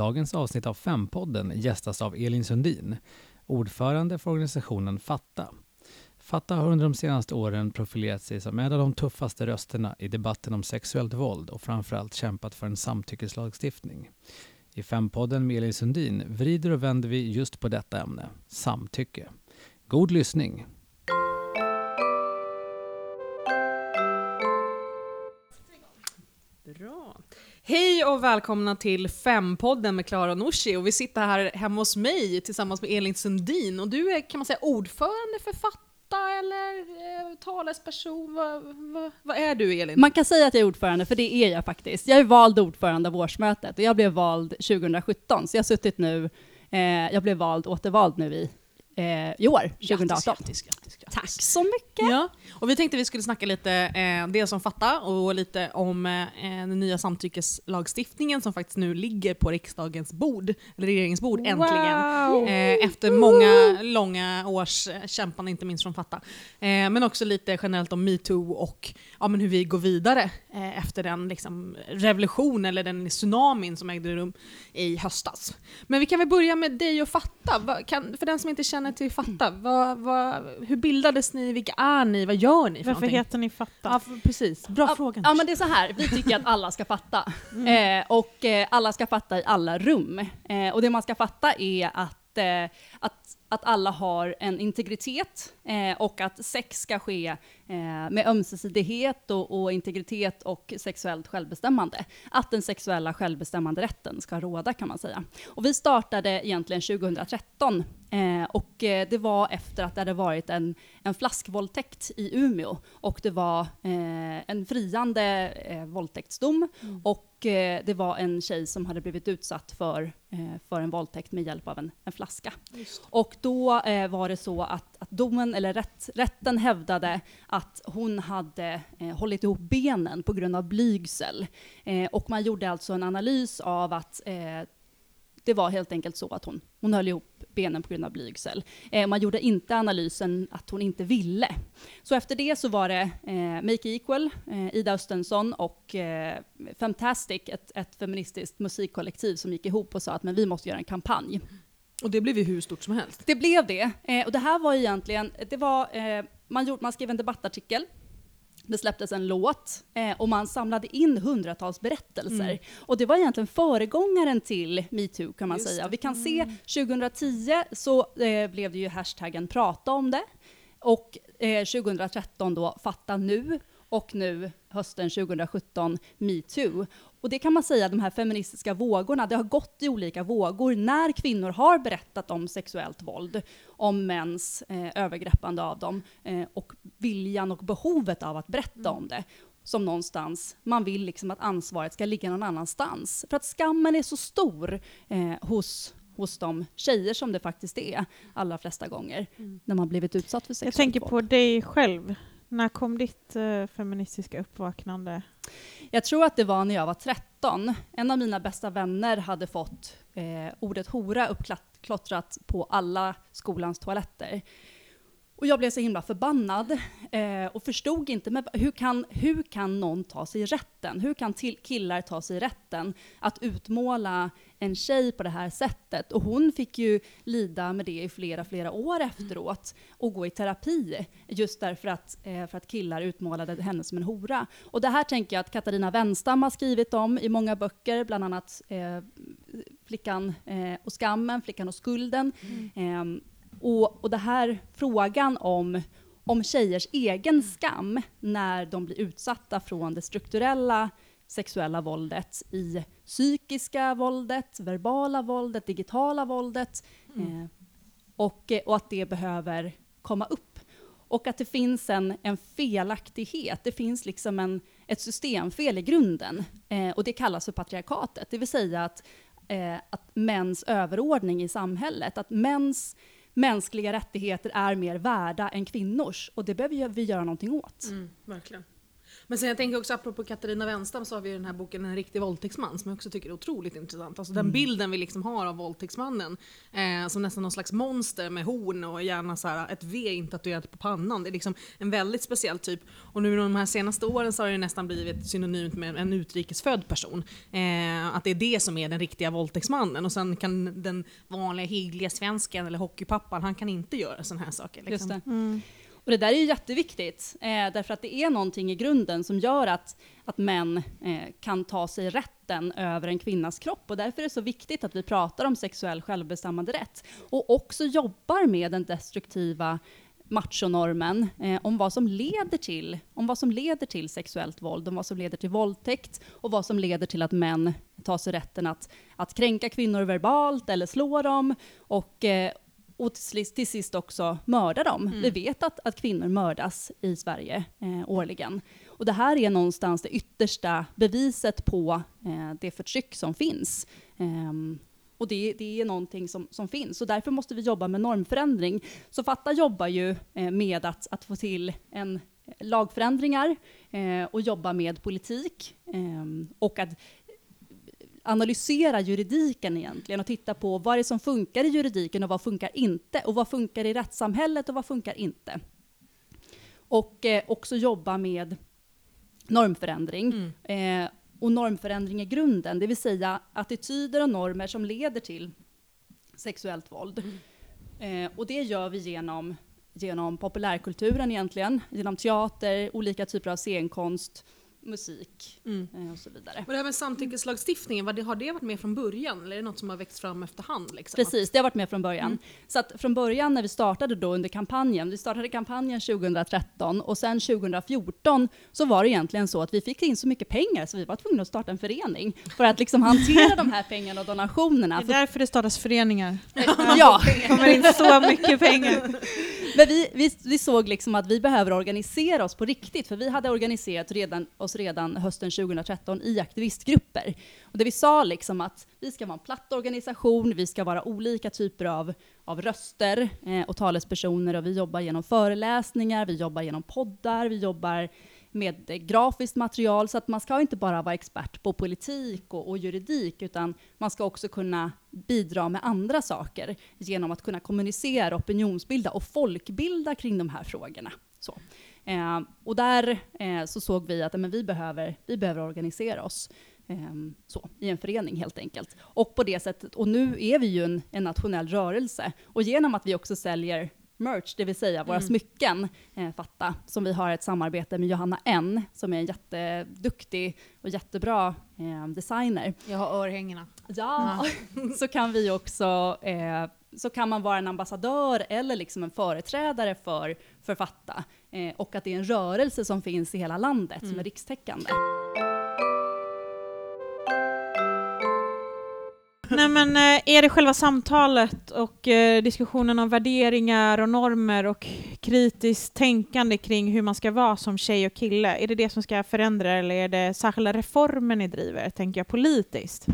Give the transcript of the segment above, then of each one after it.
Dagens avsnitt av Fempodden gästas av Elin Sundin, ordförande för organisationen Fatta. Fatta har under de senaste åren profilerat sig som en av de tuffaste rösterna i debatten om sexuellt våld och framförallt kämpat för en samtyckeslagstiftning. I Fempodden med Elin Sundin vrider och vänder vi just på detta ämne, samtycke. God lyssning! Hej och välkomna till Fempodden med Klara Norsi. Och vi sitter här hemma hos mig tillsammans med Elin Sundin. Och du är kan man säga ordförande författare eller eh, talesperson? Vad, va, va är du Elin? Man kan säga att jag är ordförande, för det är jag faktiskt. Jag är vald ordförande av årsmötet och jag blev vald 2017, så jag har suttit nu, eh, jag blev vald, återvald nu i, eh, i år, 2018. Grattis, grattis, grattis, Tack så mycket! Ja, och vi tänkte vi skulle snacka lite eh, dels om Fatta och lite om eh, den nya samtyckeslagstiftningen som faktiskt nu ligger på riksdagens bord, eller regeringens bord äntligen. Wow. Eh, efter många långa års kämpande, inte minst från Fatta. Eh, men också lite generellt om metoo och ja, men hur vi går vidare eh, efter den liksom, revolution eller den tsunamin som ägde rum i höstas. Men vi kan väl börja med dig och Fatta. Kan, för den som inte känner till Fatta, va, va, hur bildades ni? Vilka är ni? Vad gör ni för Varför någonting? heter ni Fatta? Ja, precis. Bra ja, fråga. Ja men det är så här, vi tycker att alla ska fatta. Eh, och eh, alla ska fatta i alla rum. Eh, och det man ska fatta är att, eh, att, att alla har en integritet eh, och att sex ska ske eh, med ömsesidighet och, och integritet och sexuellt självbestämmande. Att den sexuella självbestämmanderätten ska råda kan man säga. Och vi startade egentligen 2013 eh, och eh, det var efter att det hade varit en, en flaskvåldtäkt i Umeå och det var eh, en friande eh, våldtäktsdom och eh, det var en tjej som hade blivit utsatt för, eh, för en våldtäkt med hjälp av en, en flaska. Och då var det så att, att domen, eller rätt, rätten hävdade att hon hade hållit ihop benen på grund av blygsel. Och man gjorde alltså en analys av att det var helt enkelt så att hon, hon höll ihop benen på grund av blygsel. Eh, man gjorde inte analysen att hon inte ville. Så efter det så var det eh, Make Equal, eh, Ida Östensson och eh, Fantastic, ett, ett feministiskt musikkollektiv som gick ihop och sa att men vi måste göra en kampanj. Och det blev ju hur stort som helst. Det blev det. Eh, och det här var egentligen, det var, eh, man, gjorde, man skrev en debattartikel, det släpptes en låt eh, och man samlade in hundratals berättelser. Mm. Och det var egentligen föregångaren till metoo kan man Just säga. det. Vi kan se 2010 så eh, blev det ju hashtaggen prata om det. Och eh, 2013 då fatta nu och nu hösten 2017 metoo. Och det kan man säga, de här feministiska vågorna, det har gått i olika vågor när kvinnor har berättat om sexuellt våld, om mäns eh, övergreppande av dem eh, och viljan och behovet av att berätta om det. Som någonstans, man vill liksom att ansvaret ska ligga någon annanstans. För att skammen är så stor eh, hos hos de tjejer som det faktiskt är, allra flesta gånger, när man blivit utsatt för sexuellt Jag tänker våld. på dig själv. När kom ditt eh, feministiska uppvaknande? Jag tror att det var när jag var 13. En av mina bästa vänner hade fått eh, ordet hora uppklottrat på alla skolans toaletter. Och jag blev så himla förbannad eh, och förstod inte, men hur kan, hur kan någon ta sig rätten? Hur kan till killar ta sig rätten att utmåla en tjej på det här sättet? Och hon fick ju lida med det i flera, flera år efteråt och gå i terapi just därför att, eh, för att killar utmålade henne som en hora. Och det här tänker jag att Katarina Wenstam har skrivit om i många böcker, bland annat eh, Flickan eh, och skammen, Flickan och skulden. Ehm, och, och det här frågan om, om tjejers egen skam när de blir utsatta från det strukturella sexuella våldet i psykiska våldet, verbala våldet, digitala våldet. Eh, och, och att det behöver komma upp. Och att det finns en, en felaktighet, det finns liksom en, ett systemfel i grunden. Eh, och det kallas för patriarkatet, det vill säga att, eh, att mäns överordning i samhället, att mäns mänskliga rättigheter är mer värda än kvinnors. Och det behöver vi göra någonting åt. Mm, verkligen. Men sen jag tänker också apropå Katarina Wenstam så har vi den här boken En riktig våldtäktsman som jag också tycker är otroligt intressant. Alltså den bilden vi liksom har av våldtäktsmannen eh, som nästan någon slags monster med horn och gärna så här ett V intatuerat på pannan. Det är liksom en väldigt speciell typ. Och nu de här senaste åren så har det nästan blivit synonymt med en utrikesfödd person. Eh, att det är det som är den riktiga våldtäktsmannen och sen kan den vanliga hyggliga svensken eller hockeypappan, han kan inte göra sådana här saker. Liksom. Det. Och det där är ju jätteviktigt, eh, därför att det är någonting i grunden som gör att, att män eh, kan ta sig rätten över en kvinnas kropp. Och därför är det så viktigt att vi pratar om sexuell självbestämmande rätt och också jobbar med den destruktiva machonormen, eh, om, vad som leder till, om vad som leder till sexuellt våld, om vad som leder till våldtäkt och vad som leder till att män tar sig rätten att, att kränka kvinnor verbalt eller slå dem och, eh, och till, sist- till sist också mörda dem. Vi vet att, att kvinnor mördas i Sverige eh, årligen. Och det här är någonstans det yttersta beviset på eh, det förtryck som finns. Ehm, och det, det är någonting som, som finns. Och därför måste vi jobba med normförändring. Så Fatta jobbar ju eh, med att, att få till en lagförändringar eh, och jobba med politik. ehm, och att analysera juridiken egentligen och titta på vad det är som funkar i juridiken och vad funkar inte och vad funkar i rättssamhället och vad funkar inte. Och eh, också jobba med normförändring. Eh, och normförändring är grunden, det vill säga attityder och normer som leder till sexuellt våld. Eh, och det gör vi genom, genom populärkulturen egentligen, genom teater, olika typer av scenkonst, musik Mm. eh, och så vidare. Och det här med samtyckeslagstiftningen, vad det, har det varit med från början eller är det något som har växt fram efterhand? Liksom? Precis, det har varit med från början. Så att från början när vi startade då under kampanjen, vi startade kampanjen 2013 och sen 2014 så var det egentligen så att vi fick in så mycket pengar så vi var tvungna att starta en förening för att liksom hantera de här pengarna och donationerna. Det är därför det startas föreningar. Ja, Det kommer in så mycket pengar. men vi, vi, vi såg liksom att vi behöver organisera oss på riktigt, för vi hade organiserat redan, oss redan hösten 2013 i aktivistgrupper. Och där vi sa liksom att vi ska vara en platt organisation, vi ska vara olika typer av, av röster eh, och talespersoner och vi jobbar genom föreläsningar, vi jobbar genom poddar, vi jobbar med grafiskt material, så att man ska inte bara vara expert på politik och, och juridik, utan man ska också kunna bidra med andra saker genom att kunna kommunicera, opinionsbilda och folkbilda kring de här frågorna. Så. Eh, och där eh, så såg vi att men vi, behöver, vi behöver organisera oss eh, så, i en förening helt enkelt. Och på det sättet, och nu är vi ju en, en nationell rörelse, och genom att vi också säljer merch, det vill säga våra smycken, eh, Fatta, som vi har ett samarbete med Johanna N, som är en jätteduktig och jättebra eh, designer. Jag har örhängena. Ja, så kan vi också, eh, så kan man vara en ambassadör eller liksom en företrädare för, för Fatta. Eh, och att det är en rörelse som finns i hela landet, som är rikstäckande. Nej men eh, är det själva samtalet och eh, diskussionen om värderingar och normer och kritiskt tänkande kring hur man ska vara som tjej och kille, är det det som ska förändra eller är det särskilda reformer ni driver, tänker jag politiskt?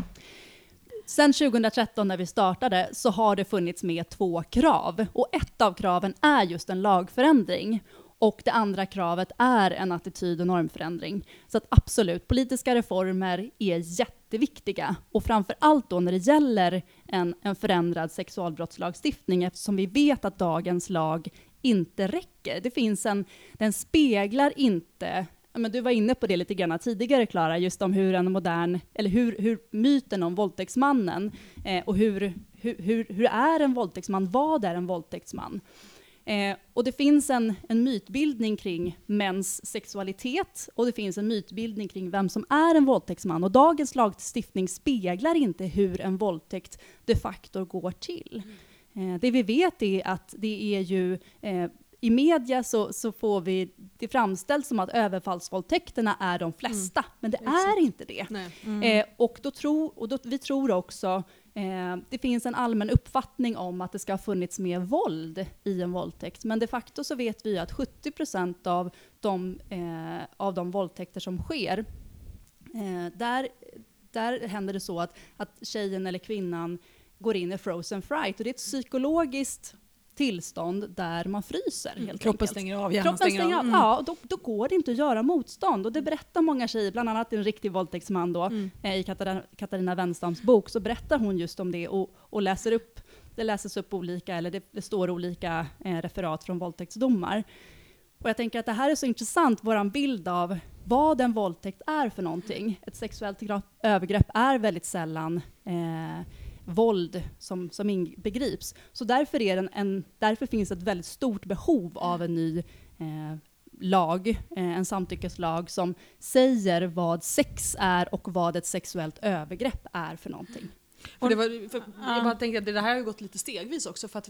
Sen 2013 när vi startade så har det funnits med två krav. Och ett av kraven är just en lagförändring. Och det andra kravet är en attityd och normförändring. Så att absolut, politiska reformer är jätteviktiga. Och framför allt då när det gäller en, en förändrad sexualbrottslagstiftning eftersom vi vet att dagens lag inte räcker. Det finns en, den speglar inte men du var inne på det lite grann tidigare, Klara, just om hur en modern, eller hur, hur myten om våldtäktsmannen eh, och hur, hur, hur, hur är en våldtäktsman, vad är en våldtäktsman? Eh, och det finns en, en mytbildning kring mäns sexualitet och det finns en mytbildning kring vem som är en våldtäktsman. Och dagens lagstiftning speglar inte hur en våldtäkt de facto går till. Eh, det vi vet är att det är ju eh, i media så, så får vi det framställt som att överfallsvåldtäkterna är de flesta, men det är inte det. Nej. Eh, och då tro, och då, vi tror också, eh, det finns en allmän uppfattning om att det ska ha funnits mer våld i en våldtäkt. Men de facto så vet vi att 70% av de, eh, av de våldtäkter som sker, eh, där, där händer det så att, att tjejen eller kvinnan går in i frozen fright. Och det är ett psykologiskt tillstånd där man fryser helt Mm. Kroppen stänger av, hjärnan Kroppen stänger, stänger av. Mm. Ja, och då, då går det inte att göra motstånd. Och det berättar många tjejer, bland annat en riktig våldtäktsman då, Mm. eh, i Katarina, Katarina Wenstams bok, så berättar hon just om det och, och läser upp, det läses upp olika, eller det, det står olika eh, referat från våldtäktsdomar. Och jag tänker att det här är så intressant, våran bild av vad en våldtäkt är för någonting. Ett sexuellt övergrepp är väldigt sällan eh, våld som, som inbegrips. Så därför, är den en, därför finns ett väldigt stort behov av en ny eh, lag, eh, en samtyckeslag som säger vad sex är och vad ett sexuellt övergrepp är för någonting. För det var, för Ja. Jag bara tänkte att det här har ju gått lite stegvis också. För att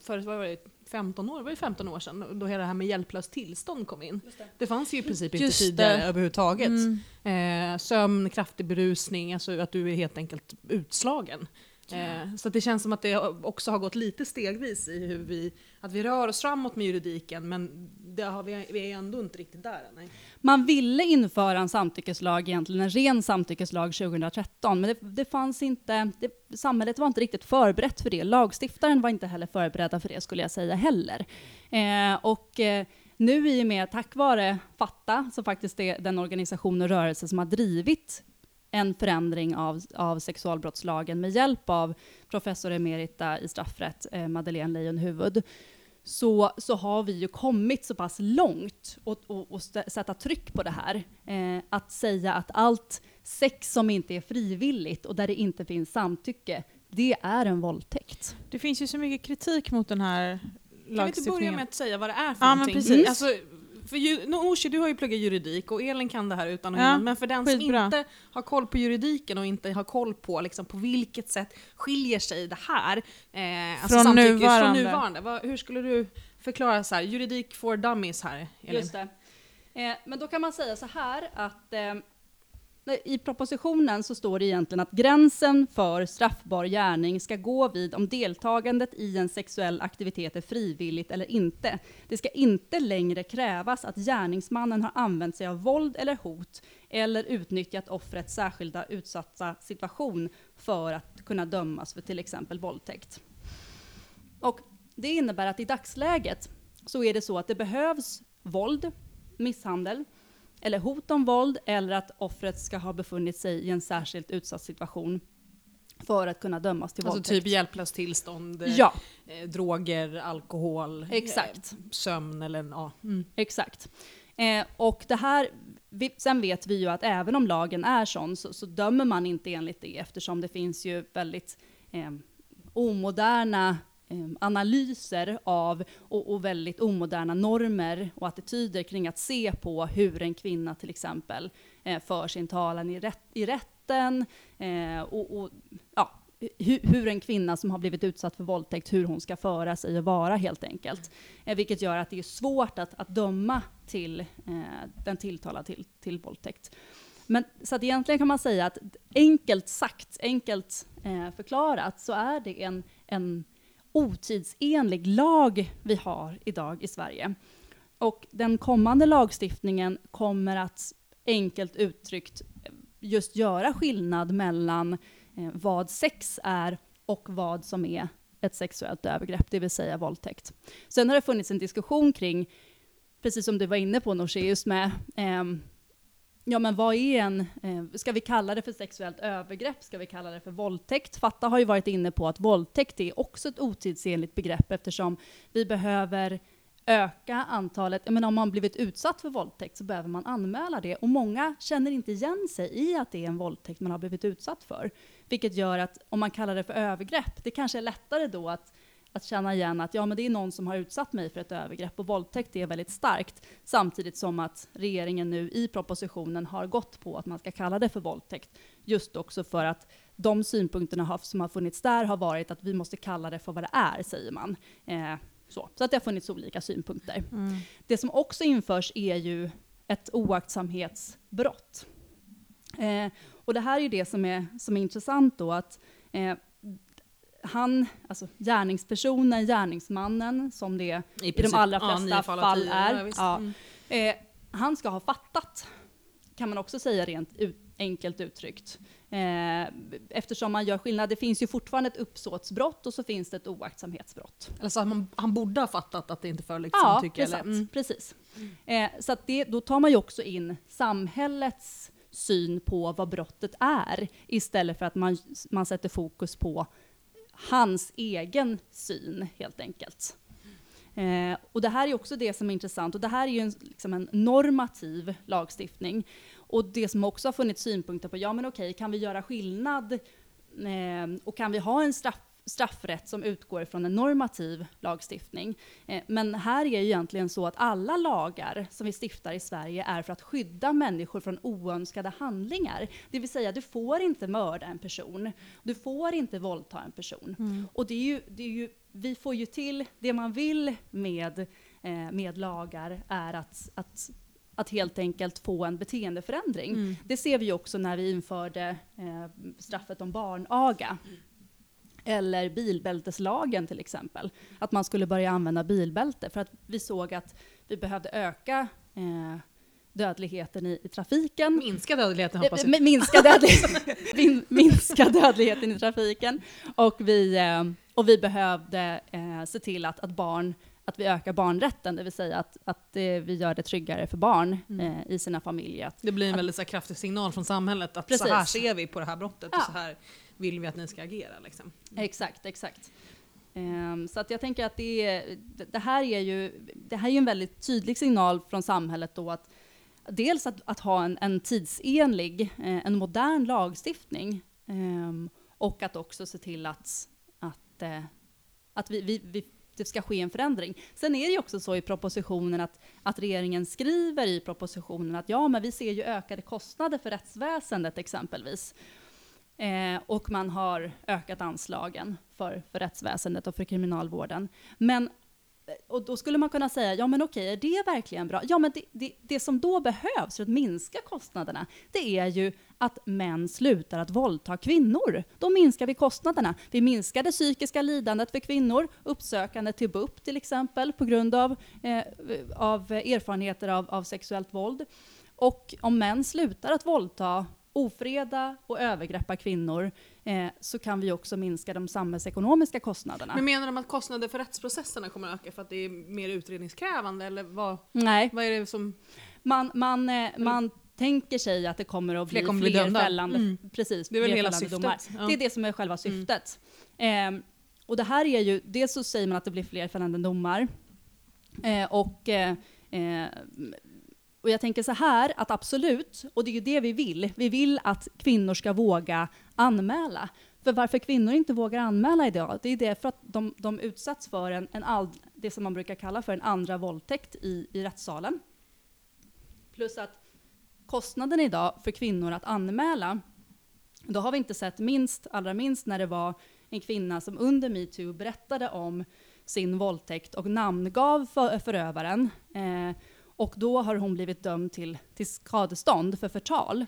för vad var det, 15 år, det var ju 15 år sedan då hela det här med hjälplöst tillstånd kom in. Det, fanns ju i princip inte tidigare det. överhuvudtaget. Mm. Eh, sömn, kraftig berusning, alltså att du är helt enkelt utslagen. Eh, så det känns som att det också har gått lite stegvis i hur vi, att vi rör oss framåt med juridiken men det har vi, vi är ändå inte riktigt där. Nej. Man ville införa en samtyckeslag, egentligen en ren samtyckeslag 2013, men det, det fanns inte, det, samhället var inte riktigt förberett för det. Lagstiftaren var inte heller förberedda för det skulle jag säga heller. Eh, och eh, nu i och med, tack vare Fatta, som faktiskt är den organisation och rörelse som har drivit en förändring av, av sexualbrottslagen med hjälp av professor emerita i straffrätt, eh, Madeleine Leijonhufvud, så, så har vi ju kommit så pass långt och, och, och sätta tryck på det här. Eh, att säga att allt sex som inte är frivilligt och där det inte finns samtycke, det är en våldtäkt. Det finns ju så mycket kritik mot den här Kan vi inte börja lagstiftningen. med att säga vad det är för Ja, men någonting? precis. Alltså, för Nooshi, du har ju pluggat juridik och Elin kan det här utan och Ja, innan. Men för den som skitbra. inte har koll på juridiken och inte har koll på liksom, på vilket sätt skiljer sig det här eh, alltså Från samtycke nuvarande. från nuvarande. Vad, hur skulle du förklara så här, juridik for dummies här, Elin? Just det. Eh, men då kan man säga så här att eh, i propositionen så står det egentligen att gränsen för straffbar gärning ska gå vid om deltagandet i en sexuell aktivitet är frivilligt eller inte. Det ska inte längre krävas att gärningsmannen har använt sig av våld eller hot eller utnyttjat offrets särskilda utsatta situation för att kunna dömas för till exempel våldtäkt. Och det innebär att i dagsläget så är det så att det behövs våld, misshandel, eller hot om våld, eller att offret ska ha befunnit sig i en särskilt utsatt situation för att kunna dömas till Alltså våldtäkt. typ hjälplöst tillstånd, eh, Ja, eh, droger, alkohol, Exakt. eh, sömn eller ja. Mm. exakt. Eh, och det här, vi, sen vet vi ju att även om lagen är sån så, så dömer man inte enligt det eftersom det finns ju väldigt eh, omoderna eh, Ehm, analyser av och, och väldigt omoderna normer och attityder kring att se på hur en kvinna till exempel eh, för sin talan i, rätt, i rätten eh, och, och ja, hur, hur en kvinna som har blivit utsatt för våldtäkt, hur hon ska föra sig och vara helt enkelt. Eh, vilket gör att det är svårt att, att döma till eh, den tilltalade till, till våldtäkt. Men så att egentligen kan man säga att enkelt sagt, enkelt eh, förklarat, så är det en, en otidsenlig lag vi har idag i Sverige. Och den kommande lagstiftningen kommer att enkelt uttryckt eh, just göra skillnad mellan eh, vad sex är och vad som är ett sexuellt övergrepp, det vill säga våldtäkt. Sen har det funnits en diskussion kring, precis som du var inne på Nooshi, just med eh, Ja men vad är en, eh, ska vi kalla det för sexuellt övergrepp, ska vi kalla det för våldtäkt? Fatta har ju varit inne på att våldtäkt är också ett otidsenligt begrepp eftersom vi behöver öka antalet, men om man blivit utsatt för våldtäkt så behöver man anmäla det och många känner inte igen sig i att det är en våldtäkt man har blivit utsatt för. Vilket gör att om man kallar det för övergrepp, det kanske är lättare då att att känna igen att ja, men det är någon som har utsatt mig för ett övergrepp och våldtäkt är väldigt starkt. Samtidigt som att regeringen nu i propositionen har gått på att man ska kalla det för våldtäkt. Just också för att de synpunkterna som har funnits där har varit att vi måste kalla det för vad det är, säger man. Eh, så. så att det har funnits olika synpunkter. Mm. Det som också införs är ju ett oaktsamhetsbrott. Eh, och det här är ju det som är, som är intressant då, att eh, han, alltså gärningspersonen, gärningsmannen, som det i, de allra ja, flesta nio fall fall är, ja, ja, Mm. eh, han ska ha fattat, kan man också säga rent ut, enkelt uttryckt, Eh, eftersom man gör skillnad, det finns ju fortfarande ett uppsåtsbrott och så finns det ett oaktsamhetsbrott. Alltså att man, han borde ha fattat att det inte föreligger Ja, samtycke? sant. Mm. Precis. Eh, så att det, då tar man ju också in samhällets syn på vad brottet är, istället för att man, man sätter fokus på hans egen syn, helt enkelt. Eh, och det här är också det som är intressant, och det här är ju en, liksom en normativ lagstiftning. Och det som också har funnits synpunkter på, ja men okej, kan vi göra skillnad eh, och kan vi ha en straff, straffrätt som utgår från en normativ lagstiftning? Eh, men här är det egentligen så att alla lagar som vi stiftar i Sverige är för att skydda människor från oönskade handlingar. Det vill säga, du får inte mörda en person, du får inte våldta en person. Och det är ju, det är ju, vi får ju till, det man vill med, eh, med lagar är att, att att helt enkelt få en beteendeförändring. Mm. Det ser vi också när vi införde eh, straffet om barnaga. Eller bilbälteslagen till exempel. Att man skulle börja använda bilbälte för att vi såg att vi behövde öka eh, dödligheten i, i trafiken. Minska dödligheten Eh, hoppas vi. mi- Minska, dödlig, min- minska dödligheten i trafiken. Och vi, eh, och vi behövde eh, se till att, att barn att vi ökar barnrätten, det vill säga att, att eh, vi gör det tryggare för barn Mm. eh, i sina familjer. Att, Det blir en väldigt här, kraftig signal från samhället att Precis. så här ser vi på det här brottet Ja. och så här vill vi att ni ska agera. Liksom. Mm. Exakt, exakt. Um, så att jag tänker att det, är- det här är ju det här är ju en väldigt tydlig signal från samhället då att dels att, att ha en, en tidsenlig, eh, en modern lagstiftning um, och att också se till att, att, eh, att vi, vi, vi, det ska ske en förändring. Sen är det ju också så i propositionen att, att regeringen skriver i propositionen att ja, men vi ser ju ökade kostnader för rättsväsendet exempelvis. Eh, och man har ökat anslagen för, för rättsväsendet och för kriminalvården. Men, eh, och då skulle man kunna säga, ja men okej, är det verkligen bra? Ja men det, det, det som då behövs för att minska kostnaderna, det är ju att män slutar att våldta kvinnor. Då minskar vi kostnaderna. Vi minskar det psykiska lidandet för kvinnor, uppsökande till BUP till exempel, på grund av, eh, av erfarenheter av, av sexuellt våld. Och om män slutar att våldta ofreda och övergreppa kvinnor eh, så kan vi också minska de samhällsekonomiska kostnaderna. Men menar de att kostnader för rättsprocesserna kommer att öka för att det är mer utredningskrävande? Eller vad, Nej, vad är det som... man, man, eh, man tänker sig att det kommer att Fler bli kommer bli fler dömda. fällande, Mm. precis, Det är väl hela syftet. Ja. Mm. Det är det som är själva syftet. Ehm, och det här är ju, dels så säger man att det blir fler fällande domar. Eh, och, eh, eh, och jag tänker så här, att absolut, och det är ju det vi vill, vi vill att kvinnor ska våga anmäla. För varför kvinnor inte vågar anmäla idag, det är det för att de, de utsätts för en, en all, det som man brukar kalla för en andra våldtäkt i, i rättssalen. Plus att kostnaden idag för kvinnor att anmäla, då har vi inte sett minst, allra minst när det var en kvinna som under metoo berättade om sin våldtäkt och namngav för, förövaren. Eh, och då har hon blivit dömd till, till skadestånd för förtal.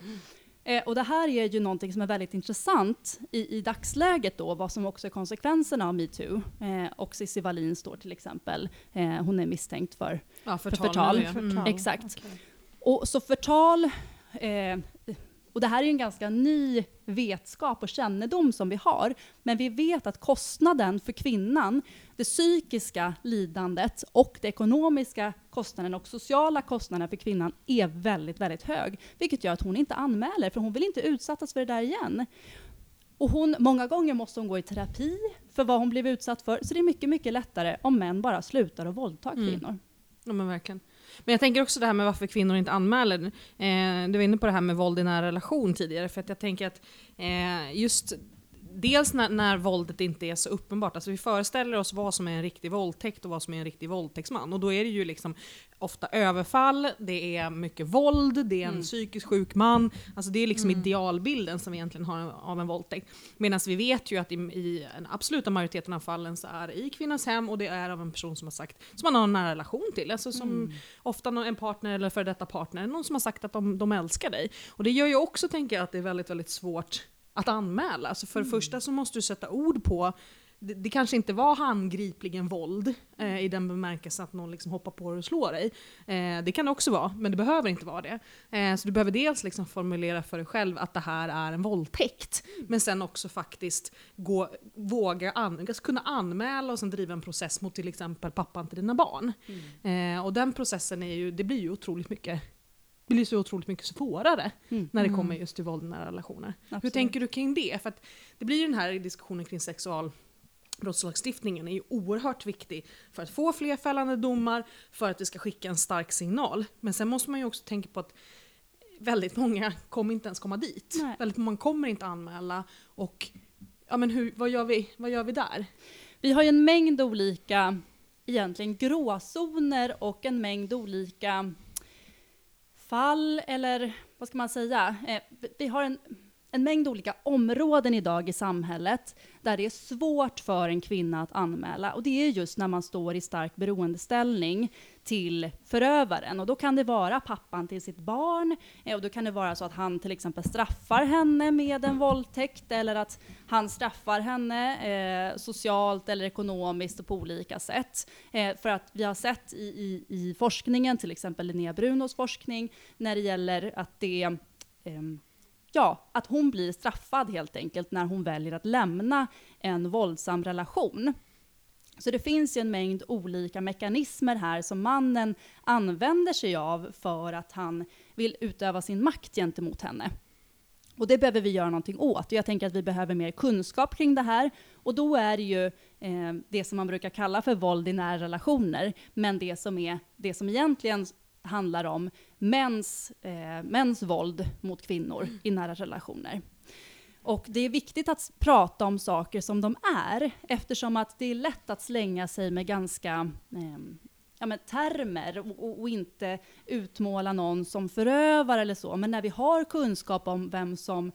Eh, och det här är ju någonting som är väldigt intressant i, i dagsläget då, vad som också är konsekvenserna av metoo. Eh, och Cissi Wallin står till exempel, eh, hon är misstänkt för Ja, förtal. förtal. nu, ja. Mm. Förtal. Exakt. Och så förtal, eh, och det här är ju en ganska ny vetskap och kännedom som vi har, men vi vet att kostnaden för kvinnan, det psykiska lidandet och det ekonomiska kostnaden och sociala kostnaden för kvinnan är väldigt, väldigt hög. Vilket gör att hon inte anmäler, för hon vill inte utsättas för det där igen. Och hon, många gånger måste hon gå i terapi för vad hon blev utsatt för, så det är mycket, mycket lättare om män bara slutar att våldta Mm. kvinnor. Ja men verkligen. Men jag tänker också det här med varför kvinnor inte anmäler. Eh, du var inne på det här med våld i nära relation tidigare, för att jag tänker att eh, just Dels när, när våldet inte är så uppenbart, alltså vi föreställer oss vad som är en riktig våldtäkt och vad som är en riktig våldtäktsman. Och då är det ju liksom ofta överfall, det är mycket våld, det är en Mm. psykiskt sjuk man. Alltså det är liksom Mm. idealbilden som vi egentligen har av en våldtäkt. Medan vi vet ju att i, i den absoluta majoriteten av fallen så är det i kvinnans hem och det är av en person som har sagt, som man har en nära relation till. Alltså som Mm. ofta en partner eller före detta partner, någon som har sagt att de, de älskar dig. Och det gör ju också, tänker jag, att det är väldigt, väldigt svårt att anmäla. Alltså för det första så måste du sätta ord på det, det kanske inte var handgripligen våld eh, i den bemärkelsen att någon liksom hoppar på dig och slår dig. Eh, det kan det också vara, men det behöver inte vara det. Eh, så du behöver dels liksom formulera för dig själv att det här är en våldtäkt, men sen också faktiskt gå, våga an, alltså kunna anmäla och sen driva en process mot till exempel pappan till dina barn. Eh, och den processen är ju, det blir ju otroligt mycket blir så otroligt mycket svårare Mm. när det Mm. kommer just till våld i nära relationer. Hur Absolut. tänker du kring det? För att det blir ju den här diskussionen kring sexualbrottslagstiftningen är ju oerhört viktig för att få fler fällande domar, för att vi ska skicka en stark signal. Men sen måste man ju också tänka på att väldigt många kommer inte ens komma dit. Nej. Väldigt många kommer inte anmäla. Och ja, men hur, vad, gör vi, vad gör vi där? Vi har ju en mängd olika egentligen gråzoner och en mängd olika fall, eller vad ska man säga? Eh, vi- har en, en mängd olika områden idag i samhället där det är svårt för en kvinna att anmäla. Och det är just när man står i stark beroendeställning till förövaren. Och då kan det vara pappan till sitt barn, eh, och då kan det vara så att han till exempel straffar henne med en våldtäkt, eller att han straffar henne eh, socialt eller ekonomiskt och på olika sätt. Eh, för att vi har sett i, i, i forskningen, till exempel Linnea Brunos forskning, när det gäller att det eh, Ja, att hon blir straffad helt enkelt när hon väljer att lämna en våldsam relation. Så det finns ju en mängd olika mekanismer här som mannen använder sig av för att han vill utöva sin makt gentemot henne. Och det behöver vi göra någonting åt. Jag tänker att vi behöver mer kunskap kring det här. Och då är det ju eh, det som man brukar kalla för våld i nära relationer, men det som, är, det som egentligen handlar om mäns, eh, mäns våld mot kvinnor i nära relationer. Och det är viktigt att prata om saker som de är, eftersom att det är lätt att slänga sig med ganska eh, ja, men termer och, och, och inte utmåla någon som förövare eller så. Men när vi har kunskap om vem som,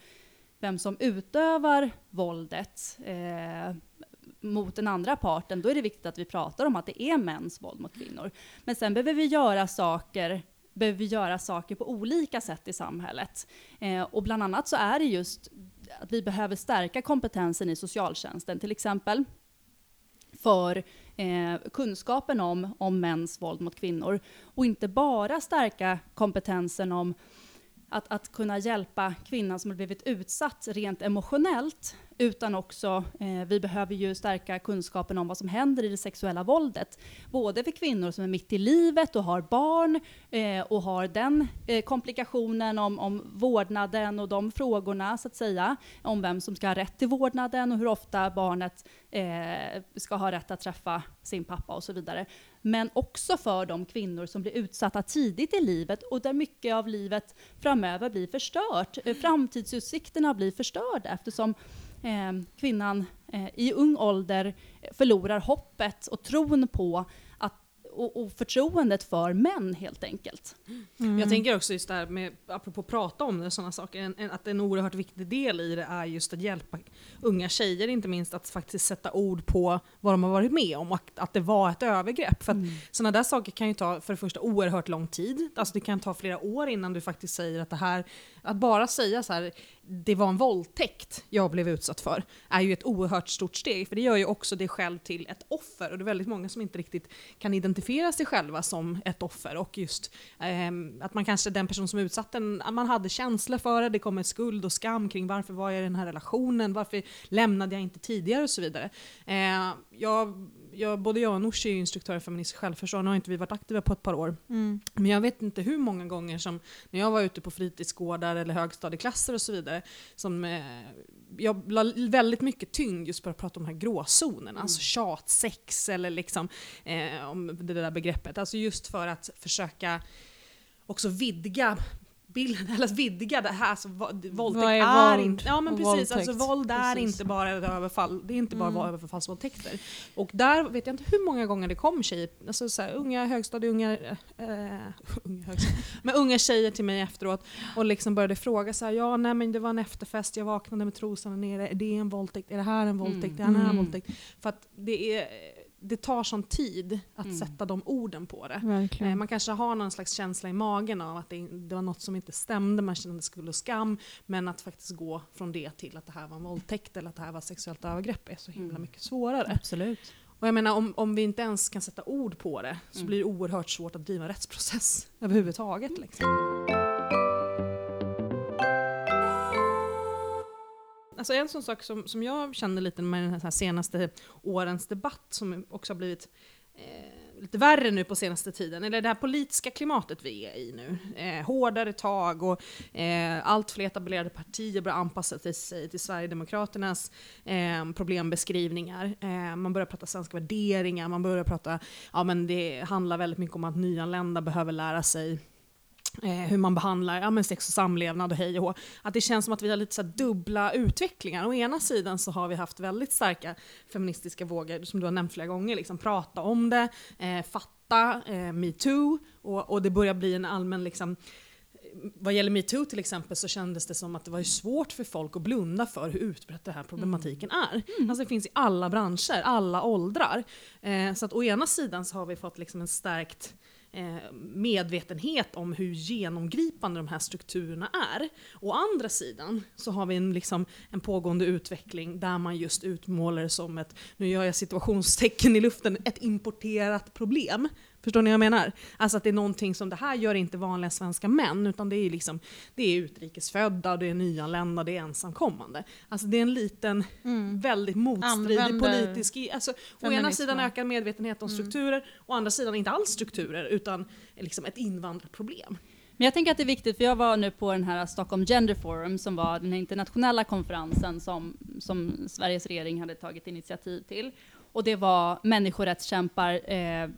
vem som utövar våldet eh, mot den andra parten, då är det viktigt att vi pratar om att det är mäns våld mot kvinnor. Men sen behöver vi göra saker behöver vi göra saker på olika sätt i samhället. Eh, och bland annat så är det just att vi behöver stärka kompetensen i socialtjänsten till exempel. För eh, kunskapen om, om mäns våld mot kvinnor. Och inte bara stärka kompetensen om att, att kunna hjälpa kvinnan som har blivit utsatt rent emotionellt, utan också, eh, vi behöver ju stärka kunskapen om vad som händer i det sexuella våldet. Både för kvinnor som är mitt i livet och har barn, eh, och har den eh, komplikationen om, om vårdnaden och de frågorna, så att säga, om vem som ska ha rätt till vårdnaden och hur ofta barnet eh, ska ha rätt att träffa sin pappa och så vidare. Men också för de kvinnor som blir utsatta tidigt i livet och där mycket av livet framöver blir förstört. Eh, framtidsutsikterna blir förstörda eftersom eh, kvinnan eh, i ung ålder förlorar hoppet och tron på att, och, och förtroendet för män helt enkelt. Jag tänker också just det här med, apropå prata om det, sådana saker, en, en, att en oerhört viktig del i det är just att hjälpa unga tjejer inte minst att faktiskt sätta ord på vad de har varit med om och att, att det var ett övergrepp. För att sådana där saker kan ju ta för det första oerhört lång tid, alltså det kan ta flera år innan du faktiskt säger att det här, att bara säga så här, det var en våldtäkt jag blev utsatt för, är ju ett oerhört stort steg. För det gör ju också dig själv till ett offer. Och det är väldigt många som inte riktigt kan identifiera sig själva som ett offer. Och just eh, att man kanske, den person som utsatt en, man hade känslor för det, det kommer skuld och skam kring varför var jag i den här relationen, varför lämnade jag inte tidigare och så vidare. Eh, jag, jag, både jag och Nooshi är instruktörer i feministisk självförsvar, nu har inte vi varit aktiva på ett par år. Mm. Men jag vet inte hur många gånger som, när jag var ute på fritidsgårdar eller högstadieklasser och så vidare, som eh, jag la väldigt mycket tyngd just på att prata om de här gråzonerna, alltså tjatsex eller liksom eh, om det där begreppet. Alltså just för att försöka också vidga bilden, eller vidga det här. Alltså, våldtäkt är är, inte... Ja men precis, våldtäkt? alltså våld är Precis. inte bara överfall, det är inte bara Mm. överfallsvåldtäkter. Och där vet jag inte hur många gånger det kom tjejer, alltså så här, unga högstadieungar, äh, unga högstadie, men unga tjejer till mig efteråt och liksom började fråga så här, ja nej men det var en efterfest, jag vaknade med trosorna nere, är det en våldtäkt? Är det här en våldtäkt? Är det här en Mm. våldtäkt? För att det är det tar sån tid att Mm. sätta de orden på det. Eh, Verkligen. Man kanske har någon slags känsla i magen av att det, det var något som inte stämde, man kände skuld och skam. Men att faktiskt gå från det till att det här var en våldtäkt eller att det här var sexuellt övergrepp är så himla Mm. mycket svårare. Absolut. Och jag menar om, om vi inte ens kan sätta ord på det så Mm. blir det oerhört svårt att driva en rättsprocess överhuvudtaget. Liksom. Alltså en sån sak som, som jag känner lite med den här senaste årens debatt som också har blivit eh, lite värre nu på senaste tiden, eller det här politiska klimatet vi är i nu. Eh, hårdare tag och eh, allt fler etablerade partier börjar anpassa till sig till Sverigedemokraternas eh, problembeskrivningar. Eh, man börjar prata svenska värderingar, man börjar prata, ja men det handlar väldigt mycket om att nyanlända behöver lära sig eh, hur man behandlar ja, men sex och samlevnad och hej och hå. Att det känns som att vi har lite så dubbla utvecklingar. Å ena sidan så har vi haft väldigt starka feministiska vågor, som du har nämnt flera gånger, liksom prata om det, eh, fatta, eh, metoo, och, och det börjar bli en allmän liksom, vad gäller metoo till exempel så kändes det som att det var svårt för folk att blunda för hur utbrett den här problematiken är. Alltså det finns i alla branscher, alla åldrar. Eh, så att å ena sidan så har vi fått liksom en stärkt Eh, medvetenhet om hur genomgripande de här strukturerna är. Å andra sidan så har vi en, liksom, en pågående utveckling där man just utmålar det som ett, nu gör jag situationstecken i luften, ett importerat problem. Förstår ni vad jag menar? Alltså att det är någonting som, det här gör inte vanliga svenska män, utan det är, liksom, det är utrikesfödda, det är nyanlända, det är ensamkommande. Alltså det är en liten, Mm. väldigt motstridig Använder politisk... Alltså, å ena sidan ökad medvetenhet om Mm. strukturer, å andra sidan inte alls strukturer, utan liksom ett invandrarproblem. Men jag tänker att det är viktigt, för jag var nu på den här Stockholm Gender Forum som var den internationella konferensen som, som Sveriges regering hade tagit initiativ till. Och det var människorättskämpar eh,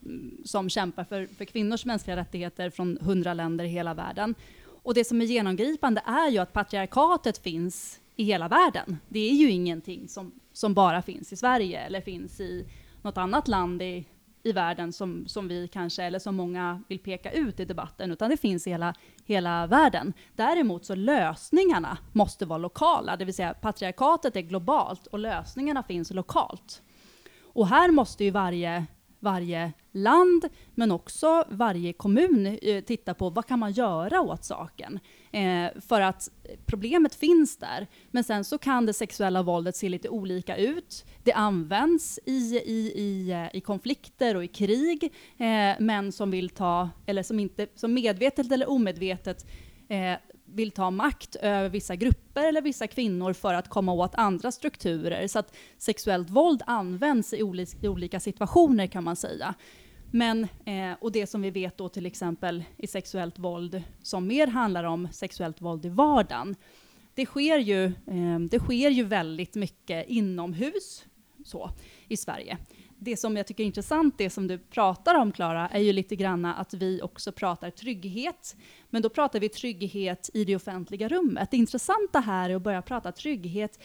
som kämpar för, för kvinnors mänskliga rättigheter från hundra länder i hela världen. Och det som är genomgripande är ju att patriarkatet finns i hela världen. Det är ju ingenting som, som bara finns i Sverige eller finns i något annat land i, i världen som, som vi kanske, eller som många vill peka ut i debatten, utan det finns i hela, hela världen. Däremot så lösningarna måste vara lokala, det vill säga patriarkatet är globalt och lösningarna finns lokalt. Och här måste ju varje, varje land, men också varje kommun eh, titta på vad kan man göra åt saken. Eh, för att problemet finns där, men sen så kan det sexuella våldet se lite olika ut. Det används i, i, i, eh, i konflikter och i krig, eh, män som vill ta, eller som inte, som medvetet eller omedvetet eh, vill ta makt över vissa grupper eller vissa kvinnor för att komma åt andra strukturer. Så att sexuellt våld används i, oli i olika situationer kan man säga. Men, eh, och det som vi vet då till exempel i sexuellt våld som mer handlar om sexuellt våld i vardagen. Det sker ju, eh, det sker ju väldigt mycket inomhus så, i Sverige. Det som jag tycker är intressant, det som du pratar om Klara, är ju lite granna att vi också pratar trygghet. Men då pratar vi trygghet i det offentliga rummet. Det intressanta här är att börja prata trygghet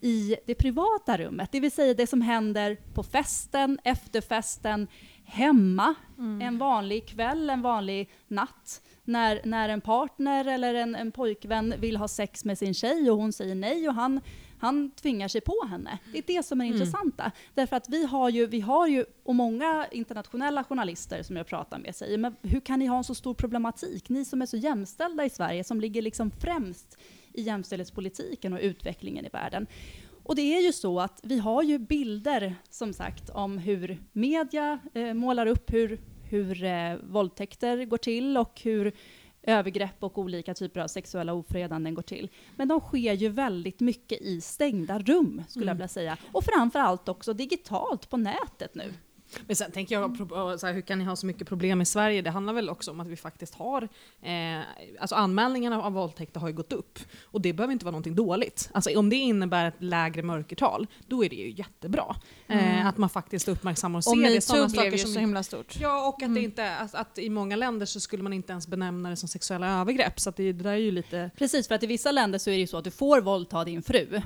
i det privata rummet, det vill säga det som händer på festen, efter festen, hemma, en vanlig kväll, en vanlig natt, när, när en partner eller en, en pojkvän vill ha sex med sin tjej och hon säger nej och han, han tvingar sig på henne. Det är det som är Mm. intressanta. Därför att vi har, ju, vi har ju, och många internationella journalister som jag pratar med säger, men hur kan ni ha en så stor problematik? Ni som är så jämställda i Sverige, som ligger liksom främst i jämställdhetspolitiken och utvecklingen i världen. Och det är ju så att vi har ju bilder, som sagt, om hur media eh, målar upp hur, hur eh, våldtäkter går till och hur övergrepp och olika typer av sexuella ofredanden går till. Men de sker ju väldigt mycket i stängda rum, skulle jag Mm. vilja säga. Och framför allt också digitalt på nätet nu. Men sen tänker jag, pro- så här, hur kan ni ha så mycket problem i Sverige? Det handlar väl också om att vi faktiskt har, eh, alltså anmälningarna av våldtäkter har ju gått upp. Och det behöver inte vara någonting dåligt. Alltså om det innebär ett lägre mörkertal, då är det ju jättebra. Eh, Mm. att man faktiskt uppmärksammar och Och ser det. metoo blev ju som så himla stort. Ja, och att, Mm. det inte, att, att i många länder så skulle man inte ens benämna det som sexuella övergrepp. Så att det, det där är ju lite... Precis, för att i vissa länder så är det ju så att du får våldta din fru.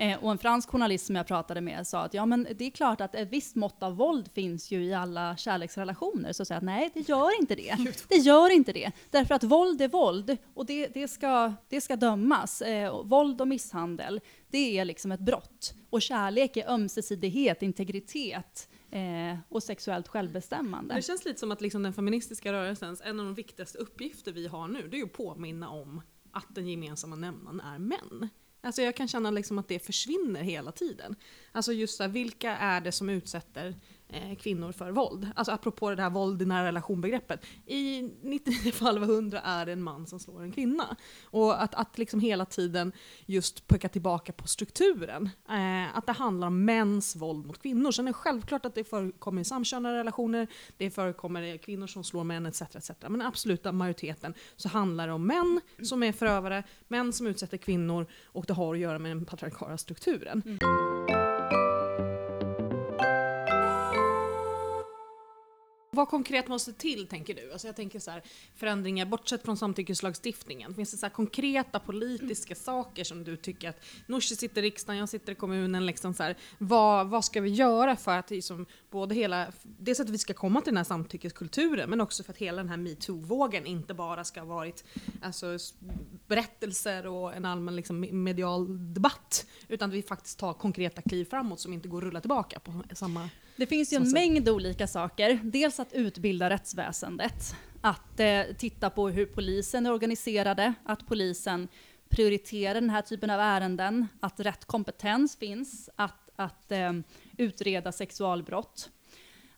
Eh, och en fransk journalist som jag pratade med sa att ja, men det är klart att ett visst mått av våld finns ju i alla kärleksrelationer. Så jag att nej, det gör inte det. Det gör inte det. Därför att våld är våld och det, det, ska, det ska dömas. Eh, och våld och misshandel, det är liksom ett brott. Och kärlek är ömsesidighet, integritet, eh, och sexuellt självbestämmande. Det känns lite som att liksom den feministiska rörelsens, en av de viktigaste uppgifter vi har nu, det är ju att påminna om att den gemensamma nämnaren är män. Alltså jag kan känna liksom att det försvinner hela tiden. Alltså just så här, vilka är det som utsätter Eh, kvinnor för våld? Alltså apropå det här våld i nära relation-begreppet. I 99 fall av 100 är det en man som slår en kvinna. Och att, att liksom hela tiden just peka tillbaka på strukturen. Eh, att det handlar om mäns våld mot kvinnor. Sen är det självklart att det förekommer i samkönade relationer, det förekommer kvinnor som slår män etc. etc. Men den absoluta majoriteten så handlar det om män som är förövare, män som utsätter kvinnor och det har att göra med den patriarkala strukturen. Mm. Vad konkret måste till tänker du? Alltså jag tänker så här, förändringar, bortsett från samtyckeslagstiftningen, finns det så konkreta politiska saker som du tycker att Nooshi sitter i riksdagen, jag sitter i kommunen, liksom så här, vad, vad ska vi göra för att liksom, både hela, dels att vi ska komma till den här samtyckeskulturen, men också för att hela den här metoo-vågen inte bara ska ha varit alltså, berättelser och en allmän liksom, medial debatt, utan att vi faktiskt tar konkreta kliv framåt som inte går att rulla tillbaka på samma Det finns ju en mängd olika saker. Dels att utbilda rättsväsendet, att eh, titta på hur polisen är organiserade, att polisen prioriterar den här typen av ärenden, att rätt kompetens finns, att, att eh, utreda sexualbrott,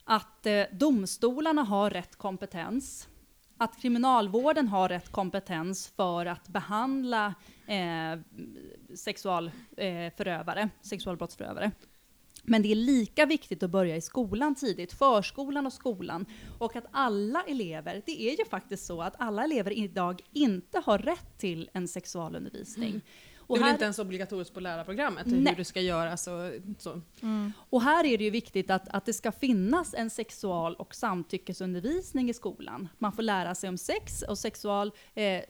att eh, domstolarna har rätt kompetens, att kriminalvården har rätt kompetens för att behandla eh, sexualförövare, eh, förövare, sexualbrottsförövare. Men det är lika viktigt att börja i skolan tidigt, förskolan och skolan. Och att alla elever, det är ju faktiskt så att alla elever idag inte har rätt till en sexualundervisning. Och det är här- inte ens obligatoriskt på lärarprogrammet Nej. hur du ska göra. Så, så. Och här är det ju viktigt att, att det ska finnas en sexual och samtyckesundervisning i skolan. Man får lära sig om sex och sexual, eh, eh,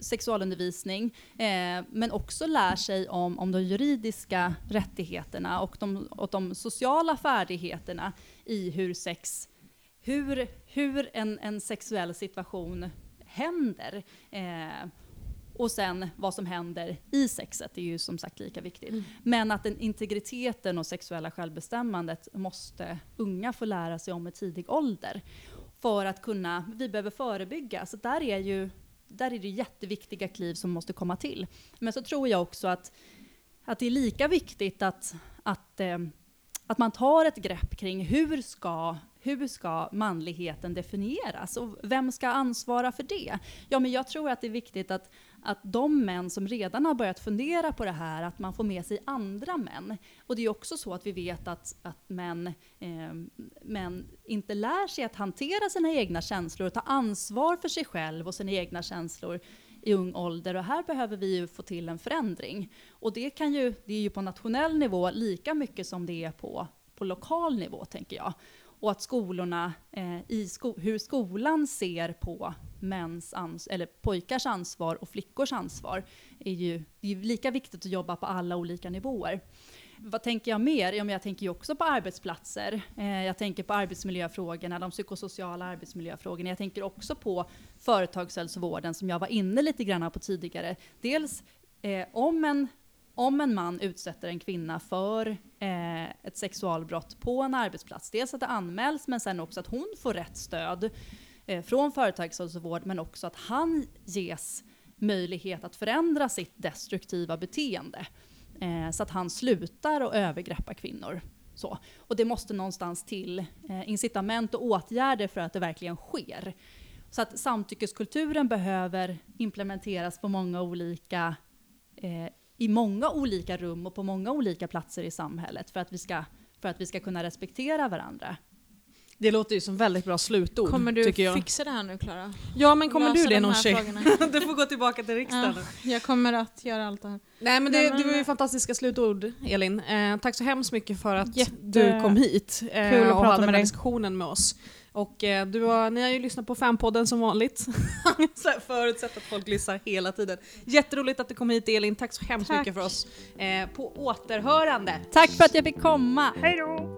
sexualundervisning, eh, men också lär sig om, om de juridiska rättigheterna och de, och de sociala färdigheterna i hur sex, hur, hur en, en sexuell situation händer. Eh, och sen vad som händer i sexet är ju som sagt lika viktigt. Men att den integriteten och sexuella självbestämmandet måste unga få lära sig om i tidig ålder. För att kunna, vi behöver förebygga. Så där är ju där är det jätteviktiga kliv som måste komma till. Men så tror jag också att, att det är lika viktigt att, att, eh, att man tar ett grepp kring hur ska, hur ska manligheten definieras och vem ska ansvara för det? Ja, men jag tror att det är viktigt att, att de män som redan har börjat fundera på det här, att man får med sig andra män. Och det är också så att vi vet att, att män, eh, män inte lär sig att hantera sina egna känslor och ta ansvar för sig själv och sina egna känslor i ung ålder. Och här behöver vi ju få till en förändring. Och det, kan ju, det är ju på nationell nivå lika mycket som det är på, på lokal nivå, tänker jag. Och att skolorna, eh, i sko hur skolan ser på mäns ans eller pojkars ansvar och flickors ansvar, är ju, det är ju lika viktigt att jobba på alla olika nivåer. Vad tänker jag mer? Ja, men jag tänker ju också på arbetsplatser. Eh, jag tänker på arbetsmiljöfrågorna, de psykosociala arbetsmiljöfrågorna. Jag tänker också på företagshälsovården som jag var inne lite grann på tidigare. Dels eh, om, en, om en man utsätter en kvinna för eh, ett sexualbrott på en arbetsplats. Dels att det anmäls men sen också att hon får rätt stöd eh, från företagshälsovård men också att han ges möjlighet att förändra sitt destruktiva beteende. Eh, så att han slutar att övergreppa kvinnor. Så. Och det måste någonstans till eh, incitament och åtgärder för att det verkligen sker. Så att samtyckeskulturen behöver implementeras på många olika, eh, i många olika rum och på många olika platser i samhället för att vi ska, för att vi ska kunna respektera varandra. Det låter ju som väldigt bra slutord. Kommer du tycker jag. fixa det här nu Klara? Ja men kommer Lösa du det Nooshi? frågorna? du får gå tillbaka till riksdagen. Ja, jag kommer att göra allt det här. Nej men det, det var ju fantastiska slutord Elin. Eh, tack så hemskt mycket för att Jätte- du kom hit eh, kul att och prata hade med den här diskussionen med oss. Och eh, du har, ni har ju lyssnat på Fanpodden som vanligt. förutsatt att folk lyssnar hela tiden. Jätteroligt att du kom hit Elin, tack så hemskt Tack. mycket för oss. Eh, på återhörande. Tack för att jag fick komma! Hej då!